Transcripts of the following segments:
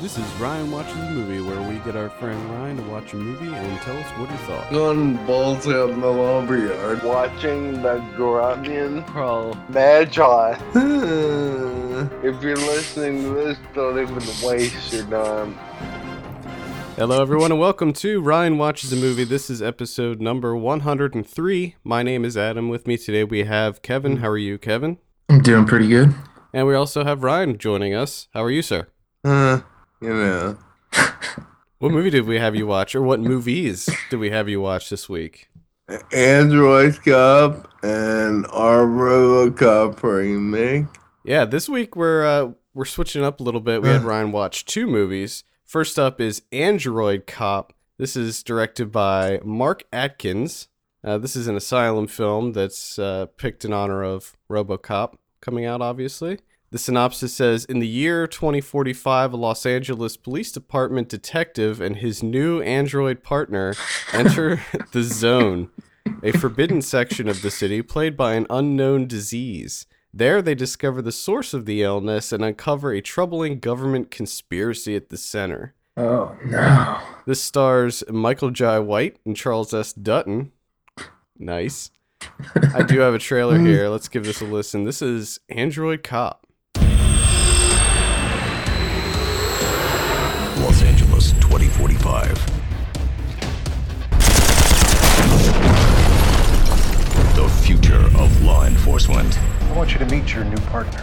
This is Ryan Watches a Movie, where we get our friend Ryan to watch a movie and tell us what he thought. On balls out in the lumberyard. watching the Grunion Crawl. Magi. If you're listening to this, don't even waste your time. Hello, everyone, and welcome to Ryan Watches a Movie. This is episode number 103. My name is Adam. With me today, we have Kevin. How are you, Kevin? I'm doing pretty good. And we also have Ryan joining us. How are you, sir? uh, you know. What movie did we have you watch, or what movies did we have you watch this week? Android Cop and our Robocop remake. Yeah, this week we're uh, we're switching up a little bit. We had Uh. Ryan watch two movies. First up is Android Cop. This is directed by Mark Atkins. Uh, this is an asylum film that's uh, picked in honor of RoboCop coming out. Obviously, the synopsis says: In the year 2045, a Los Angeles Police Department detective and his new android partner enter the Zone, a forbidden section of the city played by an unknown disease. There, they discover the source of the illness and uncover a troubling government conspiracy at the center. Oh no. This stars Michael Jai White and Charles S. Dutton. Nice. I do have a trailer mm. here. Let's give this a listen. This is Android Cop. 2045. The future of law enforcement I want you to meet your new partner.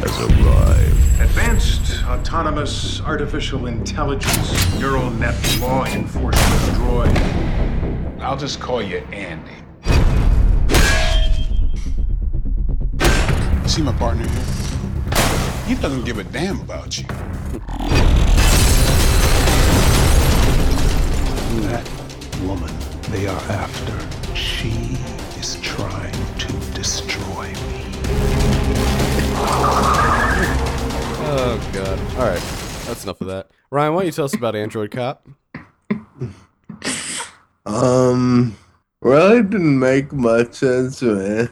has arrived. Advanced autonomous artificial intelligence neural net law enforcement droid. I'll just call you Andy. See my partner here? He doesn't give a damn about you. That woman they are after, she is trying to destroy me. Oh, God. All right. That's enough of that. Ryan, why don't you tell us about Android Cop? Um, really didn't make much sense to me.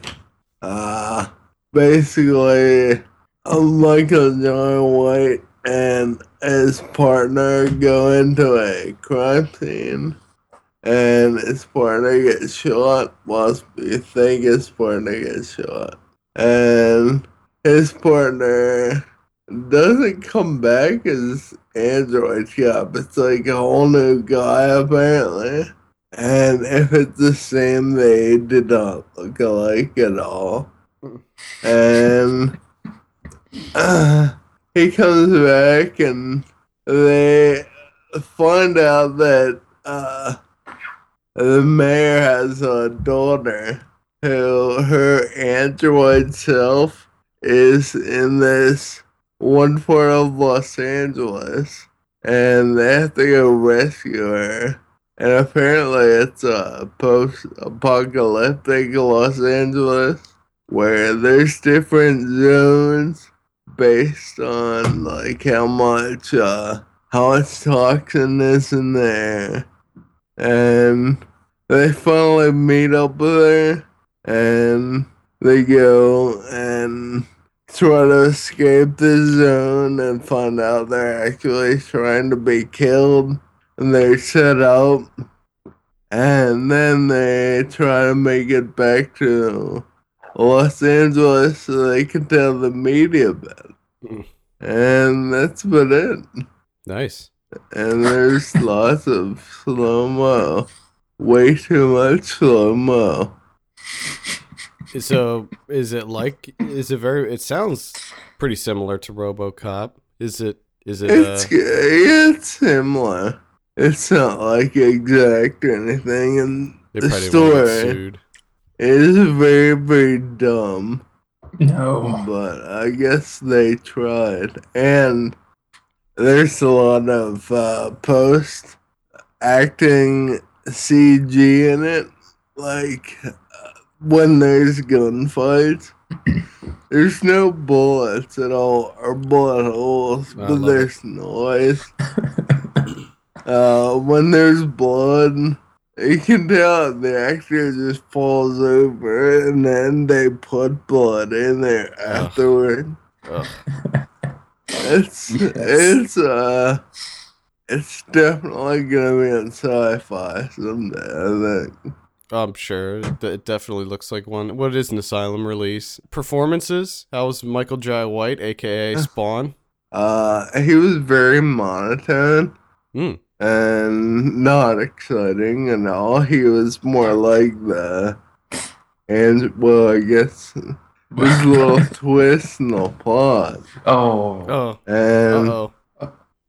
Uh, basically, Michael John White and his partner go into a crime scene, and his partner gets shot. Whilst we think his partner gets shot, and his partner doesn't come back as Android Cop. It's like a whole new guy apparently. And if it's the same, they did not look alike at all. And uh, he comes back, and they find out that uh, the mayor has a daughter who her android self is in this one part of Los Angeles, and they have to go rescue her. And apparently, it's a post-apocalyptic Los Angeles where there's different zones based on like how much uh how much toxin is in there, and they finally meet up with her, and they go and try to escape the zone and find out they're actually trying to be killed. And they set out and then they try to make it back to Los Angeles so they can tell the media about it. Mm. And that's about it. Nice. And there's lots of slow mo. Way too much slow mo. So, is it like, is it very, it sounds pretty similar to Robocop. Is it, is it, It's uh, it's similar. It's not like exact or anything, and the story sued. is very very dumb. No. But I guess they tried, and there's a lot of uh, post acting CG in it, like uh, when there's gunfights. There's no bullets at all, or bullet holes, I but love it. there's noise. uh, when there's blood, you can tell the actor just falls over and then they put blood in there Ugh. afterward. Ugh. It's it's uh it's definitely gonna be in Syfy someday. I think. I'm sure it it definitely looks like one. What is an asylum release? Performances? How was Michael Jai White, aka Spawn? Uh, he was very monotone Hmm. And not exciting and all. He was more like the and well, I guess there's a little twist in the plot, Oh, Oh, and oh.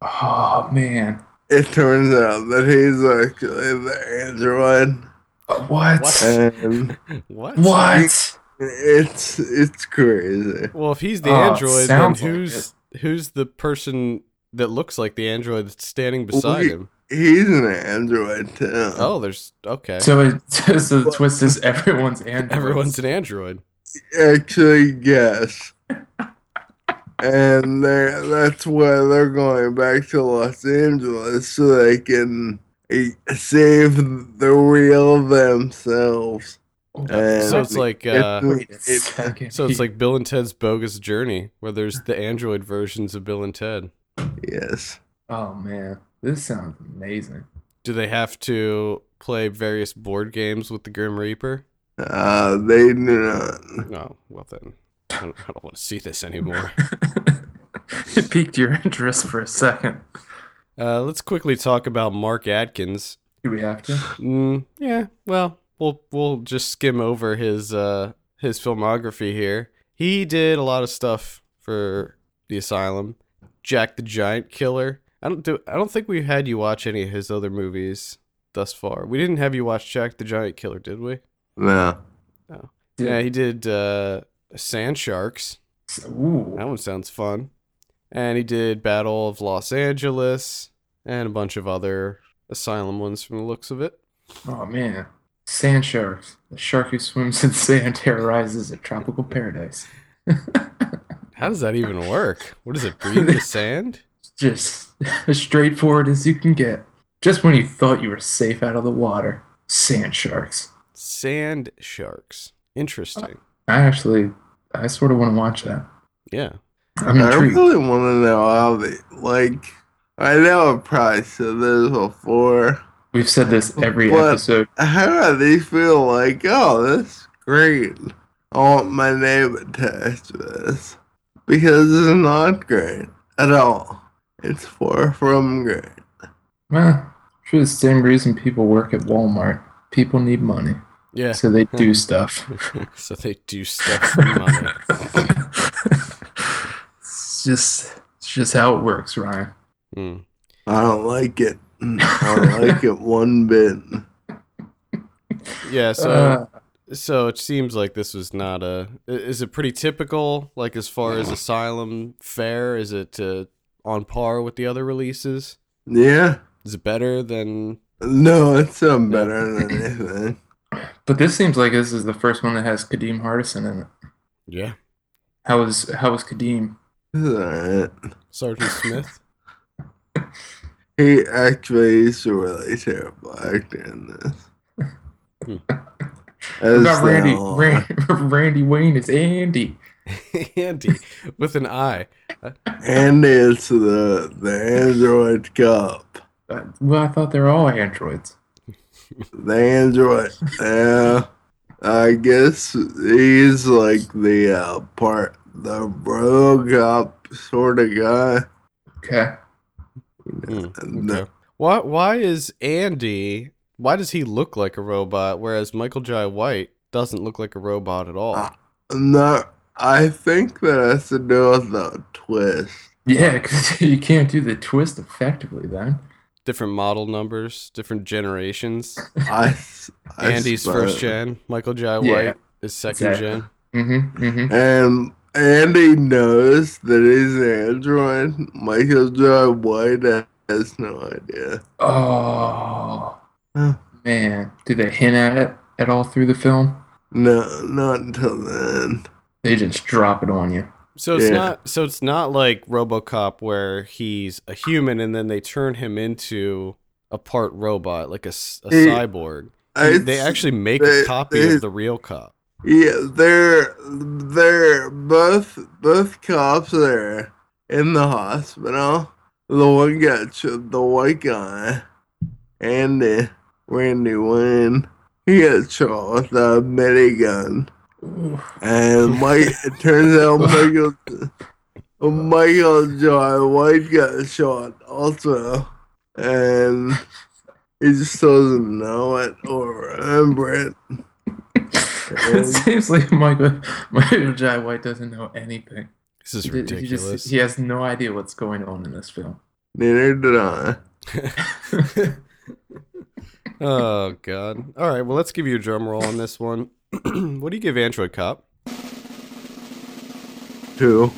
oh man. it turns out that he's actually the android, Uh, What? What? and What? What? it's it's crazy. Well, if he's the Oh, android, then sounds like who's who's the person that looks like the android that's standing beside We- him? He's an android too. Oh, there's okay. So, it, so the twist is everyone's and Everyone's an android. Actually, yes. and that's why they're going back to Los Angeles so they can save the real themselves. And So it's like uh, Wait a it- second. so it's like Bill and Ted's Bogus Journey, where there's the android versions of Bill and Ted. Yes. oh man, this sounds amazing. Do they have to play various board games with the Grim Reaper? Uh, they do not. No. Well then, I don't, I don't want to see this anymore. it piqued your interest for a second. Uh, let's quickly talk about Mark Atkins. Do we have to? Mm, yeah. Well, we'll we'll just skim over his uh his filmography here. He did a lot of stuff for the Asylum. Jack the Giant Killer. I don't do. I don't think we had you watch any of his other movies thus far. We didn't have you watch Jack the Giant Killer, did we? No. Did- Yeah, he did uh, Sand Sharks. Ooh. That one sounds fun. And he did Battle of Los Angeles and a bunch of other Asylum ones from the looks of it. Oh man. Sand sharks. The shark who swims in sand terrorizes a tropical paradise. How does that even work? What is it? Breathe the sand? Just as straightforward as you can get. Just when you thought you were safe out of the water. Sand sharks. Sand sharks. Interesting. I actually, I sort of want to watch that. Yeah. I'm I intrigued. really want to know how they like. I know I probably said this before. We've said this every episode. How do they feel like? Oh, that's great. I want my name attached to this because it's not great at all. It's far from great. Well, for the same reason people work at Walmart. People need money, Yeah. so they do stuff. so they do stuff for money. it's just, it's just how it works, Ryan. Hmm. I don't like it. I don't like it one bit. Yeah, so Uh, so it seems like this was not a. is it pretty typical like as far as Asylum fare? Is it uh, on par with the other releases? Yeah. Is it better than No, it's not better than anything. but this seems like this is the first one that has Kadeem Hardison in it. Yeah. How was how was Kadeem? It's alright. Sergeant Smith? He actually is a really terrible actor in this. Hmm. As What about Randy? the- Randy Wayne is Andy. Andy with an I. And it's the the android cop. Uh, well, I thought they were all androids. The android. Yeah. I guess he's like the uh, part the RoboCop sort of guy. Okay. And okay. Why why is Andy why does he look like a robot whereas Michael Jai White doesn't look like a robot at all? Ah. No, I think that has to do with the twist. Yeah, because you can't do the twist effectively then. different model numbers, different generations. I, I Andy's suppose. first gen, Michael J. Yeah, White is second exactly. gen. Mm-hmm. Mm-hmm. And Andy knows that he's an android. Michael Jai White has no idea. Oh Huh. man, do they hint at it at all through the film? No, not until then. They just drop it on you. So it's Yeah. not so it's not like RoboCop where he's a human and then they turn him into a part robot, like a It- cyborg. I, they actually make they- a copy they- of the real cop. Yeah, they're they're both both cops there in the hospital. The one got the white guy, Andy, Randy Wayne, he got shot with a minigun. And Mike, it turns out Michael, Michael John White got shot also. And he just doesn't know it or remember it. it seems like Michael Michael Jai White doesn't know anything. This is He- He, ridiculous. just, he has no idea what's going on in this film. neither did I. oh god. All right, well let's give you a drum roll on this one. what do you give Android Cop? Two.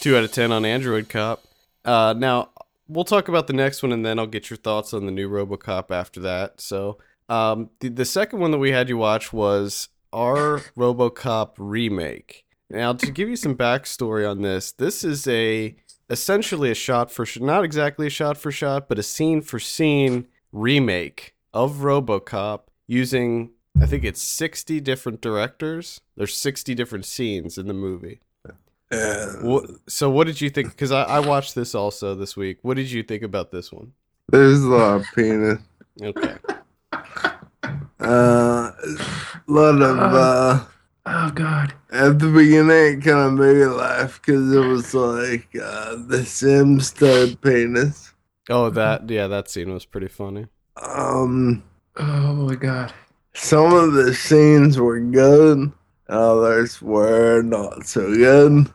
Two out of ten on Android Cop. Uh, now we'll talk about the next one, and then I'll get your thoughts on the new RoboCop after that. So, um, the, the second one that we had you watch was our RoboCop remake. Now, to give you some backstory on this, this is a essentially a shot for sh- not exactly a shot for shot, but a scene for scene remake of RoboCop using I think it's 60 different directors. There's 60 different scenes in the movie. And What, so what did you think? Because I, I watched this also this week. What did you think about this one? there's a lot of penis. Okay. Uh, a lot of, uh, Oh God. at the beginning, it kind of made me laugh because it was like uh, the Sims type penis. Oh, that yeah, that scene was pretty funny. Um, Oh my God. some of the scenes were good, others were not so good.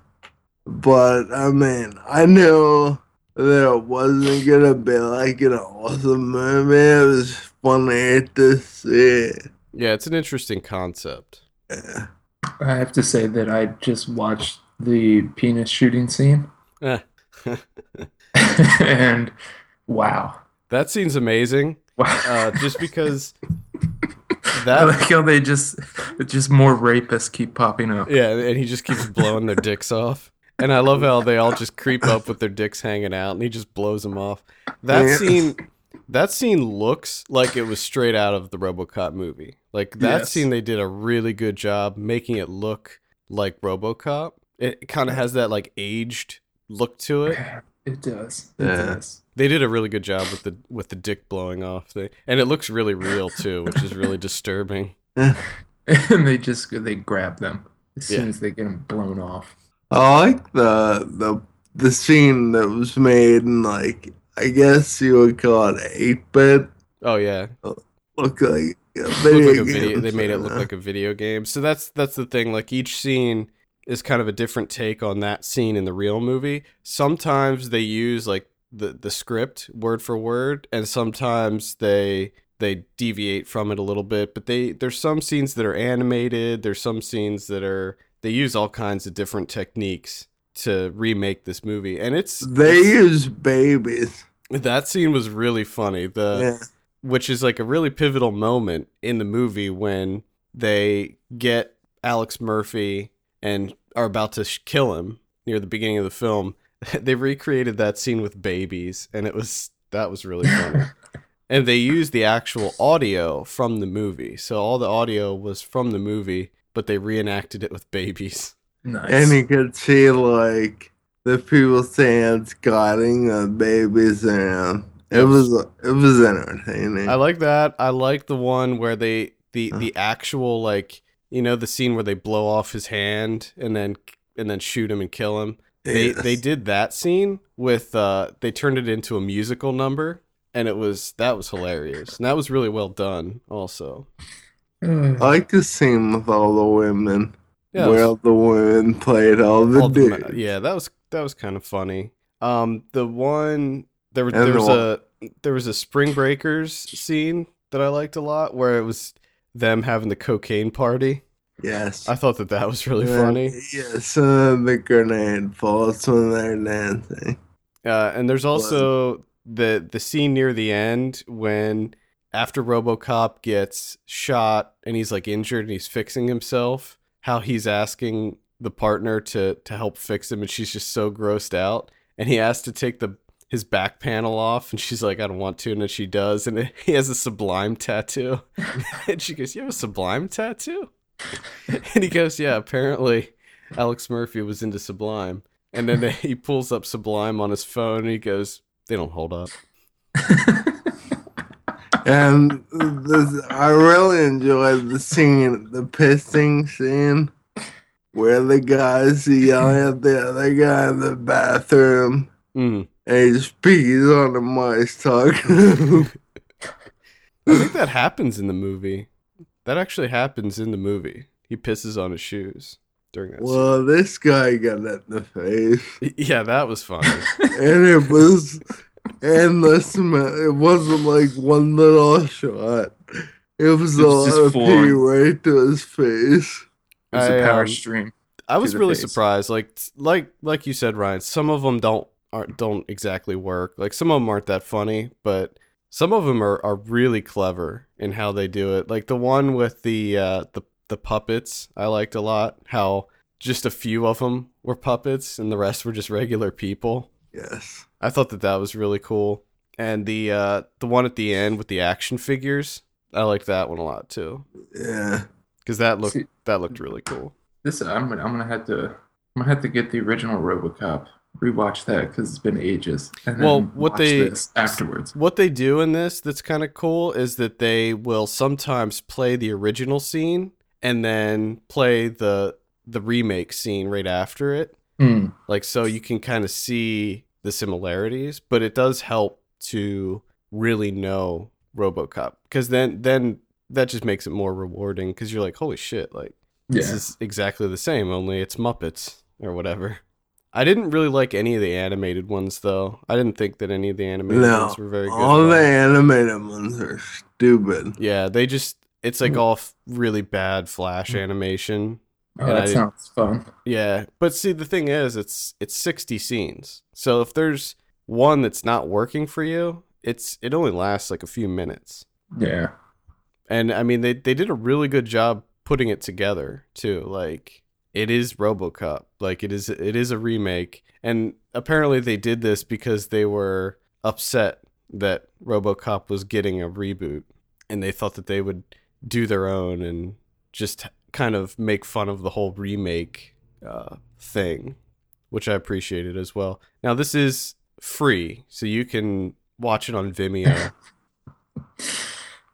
But I mean, I knew that it wasn't gonna be like an awesome movie. It was funny to see. Yeah, it's an interesting concept. Yeah. I have to say that I just watched the penis shooting scene, Eh. and wow, that scene's amazing. wow. Uh, just because I that like how they just just more rapists keep popping up. yeah, and he just keeps blowing their dicks off. And I love how they all just creep up with their dicks hanging out, and he just blows them off. That Yeah. scene, that scene looks like it was straight out of the RoboCop movie. Like that Yes. scene, they did a really good job making it look like RoboCop. It kind of has that like aged look to it. It does. It Yeah. does. They did a really good job with the with the dick blowing off thing, and it looks really real too, which is really disturbing. And they just they grab them as soon Yeah. as they get them blown off. I like the the the scene that was made in like I guess you would call it eight bit. Oh yeah, Look like a video like a video. They made it look like a video game. So that's that's the thing. Like each scene is kind of a different take on that scene in the real movie. Sometimes they use like the the script word for word, and sometimes they they deviate from it a little bit. But they there's some scenes that are animated. There's some scenes that are they use all kinds of different techniques to remake this movie, and it's They it's- use babies. that scene was really funny. The yeah. which is like a really pivotal moment in the movie when they get Alex Murphy and are about to sh- kill him near the beginning of the film. they recreated that scene with babies, and it was that was really funny. and they used the actual audio from the movie, so all the audio was from the movie, but they reenacted it with babies. Nice. And you could see like the people saying guiding the babies around. It was it was entertaining. I like that. I like the one where they the Huh. the actual like you know the scene where they blow off his hand and then and then shoot him and kill him. They Yes. they did that scene with uh they turned it into a musical number and it was that was hilarious. And that was really well done also. I like the scene with all the women. Yeah, where was- the women played all the all the dudes. yeah, that was that was kind of funny. Um the one there was there the was one- a there was a Spring Breakers scene that I liked a lot where it was them having the cocaine party. Yes. I thought that that was really Yeah, funny. Yes, uh, the grenade falls when they're dancing. Uh, and there's also the the scene near the end when after RoboCop gets shot and he's like injured and he's fixing himself, how he's asking the partner to to help fix him and she's just so grossed out and he has to take the his back panel off and she's like I don't want to and then she does and he has a sublime tattoo and she goes you have a sublime tattoo and he goes yeah apparently Alex Murphy was into sublime And then they, he pulls up Sublime on his phone and he goes, "They don't hold up." And this, I really enjoyed the scene, the pissing scene, where the guy's yelling at the other guy in the bathroom, Mm. and he just pees on him while talk. I think that happens in the movie. That actually happens in the movie. He pisses on his shoes during that. well, this guy got that in the face. Yeah, that was funny. and it was, and listen, man, it wasn't like one little shot. It was It a was just lot of pee flowing. right to his face. It was a I, power um, stream. I was really face. surprised. Like like like you said, Ryan. Some of them don't aren't don't exactly work. Like some of them aren't that funny, but some of them are, are really clever in how they do it. Like the one with the uh, the the puppets, I liked a lot. How just a few of them were puppets and the rest were just regular people. Yes. I thought that that was really cool. And the uh, the one at the end with the action figures, I liked that one a lot too. Yeah. Because that looked See- that looked really cool. This I'm gonna, I'm gonna have to I'm gonna have to get the original RoboCop, rewatch that because it's been ages. And Well, then what they- afterwards. What they do in this that's kind of cool is that they will sometimes play the original scene and then play the the remake scene right after it. Hmm. Like so you can kind of see the similarities, but it does help to really know RoboCop because then then that just makes it more rewarding because you're like, holy shit, like this Yeah. is exactly the same, only it's Muppets or whatever. I didn't really like any of the animated ones though. I didn't think that any of the animated No. ones were very good. All the animated ones are stupid. Yeah, they just it's like hmm. all f- really bad flash hmm. animation. Oh, and that didn't- sounds fun. Yeah, but see the thing is it's it's 60 scenes. So if there's one that's not working for you, it's it only lasts like a few minutes. Yeah. And I mean they they did a really good job putting it together too. Like it is RoboCop. Like it is it is a remake and apparently they did this because they were upset that RoboCop was getting a reboot and they thought that they would do their own and just kind of make fun of the whole remake uh, thing, which I appreciated as well. Now this is free, so you can watch it on Vimeo.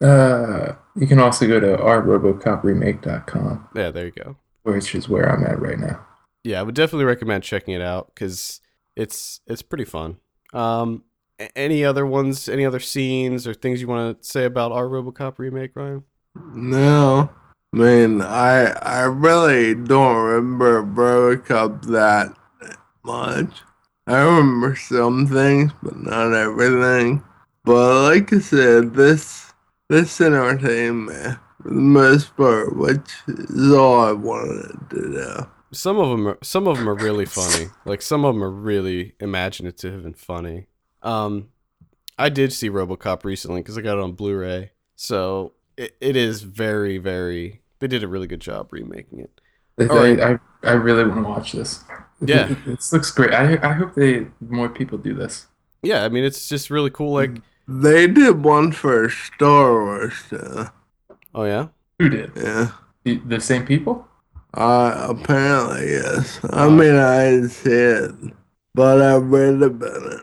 Uh, you can also go to ourrobocopremake.com, yeah, there you go. Which is where I'm at right now. Yeah, I would definitely recommend checking it out because it's it's pretty fun. Um, any other ones? Any other scenes or things you want to say about our RoboCop remake, Ryan? No. I mean, I I really don't remember RoboCop that much. I remember some things, but not everything. But like I said, this this entertained me for the most part, which is all I wanted to do. Some of them, are, some of them are really funny. Like some of them are really imaginative and funny. Um, I did see RoboCop recently because I got it on Blu-ray, so it, it is very, very. They did a really good job remaking it. I, All right. I, I really want to watch this. Yeah. this looks great. I, I hope they more people do this. Yeah, I mean it's just really cool. Like, They did one for Star Wars too. Oh yeah, Who did? Yeah. The, the same people? Uh, apparently, yes. I mean, I didn't see it, but I read about it.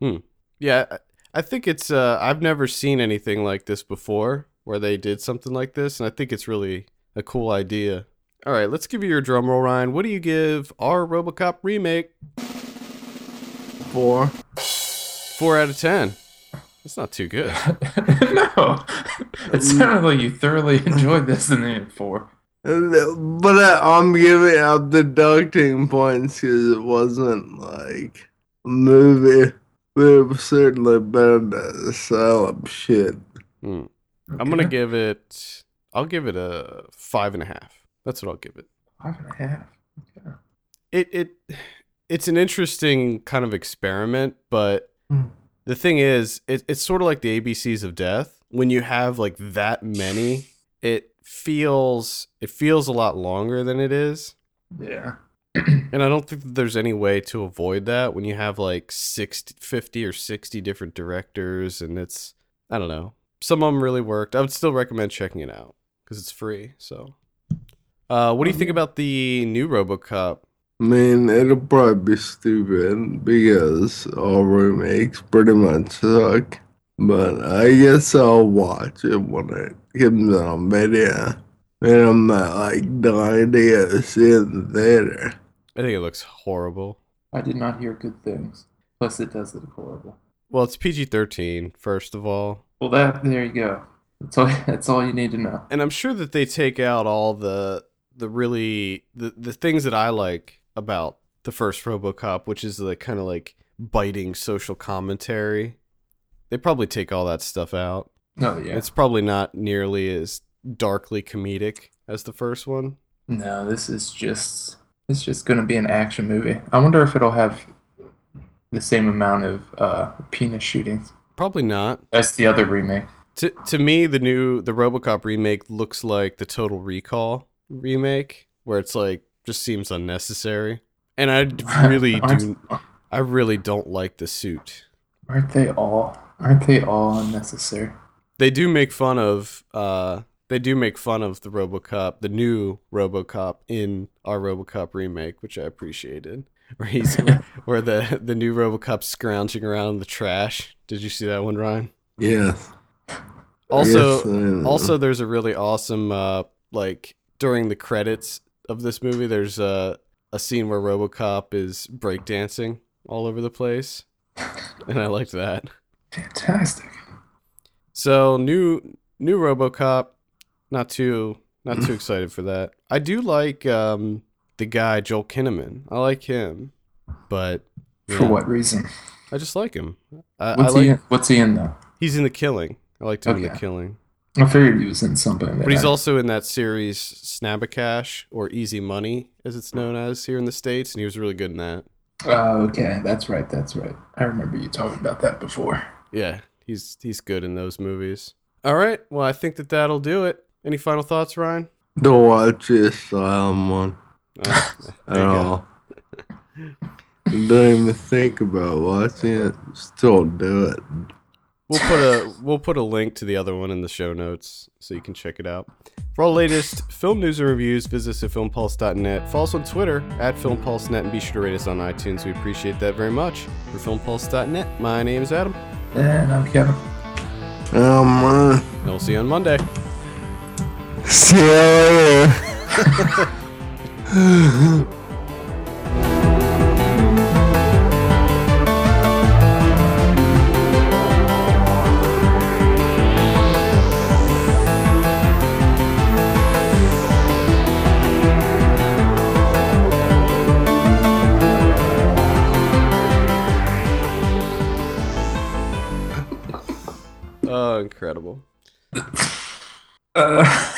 Hmm. yeah. I- I think it's. Uh, I've never seen anything like this before, where they did something like this, and I think it's really a cool idea. All right, let's give you your drum roll, Ryan. What do you give our RoboCop remake? Four. Four out of ten. That's not too good. no. It sounded like you thoroughly enjoyed this in the four. And, But I, I'm giving out deducting points because it wasn't like a movie. But it was certainly better than Asylum shit. Hmm. I'm gonna give it. I'll give it a five and a half. That's what I'll give it. Five and a half. Okay. It it it's an interesting kind of experiment, but. The thing is, it, it's sort of like the ABCs of death. When you have like that many, it feels it feels a lot longer than it is. Yeah. And I don't think that there's any way to avoid that when you have like 60, 50 or 60 different directors and it's, I don't know. Some of them really worked. I would still recommend checking it out because it's free. So, uh, what do you think about the new Robocop I mean, it'll probably be stupid because all remakes pretty much suck. But I guess I'll watch it when it comes on video. And I'm not like dying to go see it in the theater. I think it looks horrible. I did not hear good things. Plus, it does look horrible. Well, it's PG 13, first of all. Well, that there you go. That's all. That's all you need to know. And I'm sure that they take out all the the really the, the things that I like about the first RoboCop, which is the kind of like biting social commentary. They probably take all that stuff out. Oh yeah. It's probably not nearly as darkly comedic as the first one. No, this is just it's just gonna be an action movie. I wonder if it'll have the same amount of uh, penis shootings Probably not. That's the other remake. To to me, the new the RoboCop remake looks like the Total Recall remake, where it's like just seems unnecessary. And I really do. I really don't like the suit. aren't they all? Aren't they all unnecessary? They do make fun of. Uh, they do make fun of the RoboCop, the new RoboCop in our RoboCop remake, which I appreciated. Where he's where the the new RoboCop scrounging around in the trash. Did you see that one, Ryan? Yes. Also, Yes, also there's a really awesome uh like during the credits of this movie there's a a scene where RoboCop is breakdancing all over the place. And I liked that. Fantastic. So, new new RoboCop not too not too excited for that. I do like um the guy Joel Kinnaman. I like him. But For what reason? I just like him. I, I What's like he? In, what's he in though? he's in the killing. I liked him in the killing. I figured he was in something. That But he's I- also in that series Snabba Cash or Easy Money, as it's known as here in the States, and he was really good in that. Oh, okay. That's right. That's right. I remember you talking about that before. Yeah, he's he's good in those movies. All right, well, I think that that'll do it. Any final thoughts, Ryan? Don't watch this Asylum one Oh, at there you all. Don't even think about watching it. Just don't do it. We'll put a we'll put a link to the other one in the show notes so you can check it out. For all latest film news and reviews, visit us at filmpulse.net. Follow us on Twitter at filmpulse.net and be sure to rate us on iTunes. We appreciate that very much. For filmpulse.net, my name is Adam, And I'm Kevin. Um, uh, and we'll see you on Monday. see you later. incredible. Uh,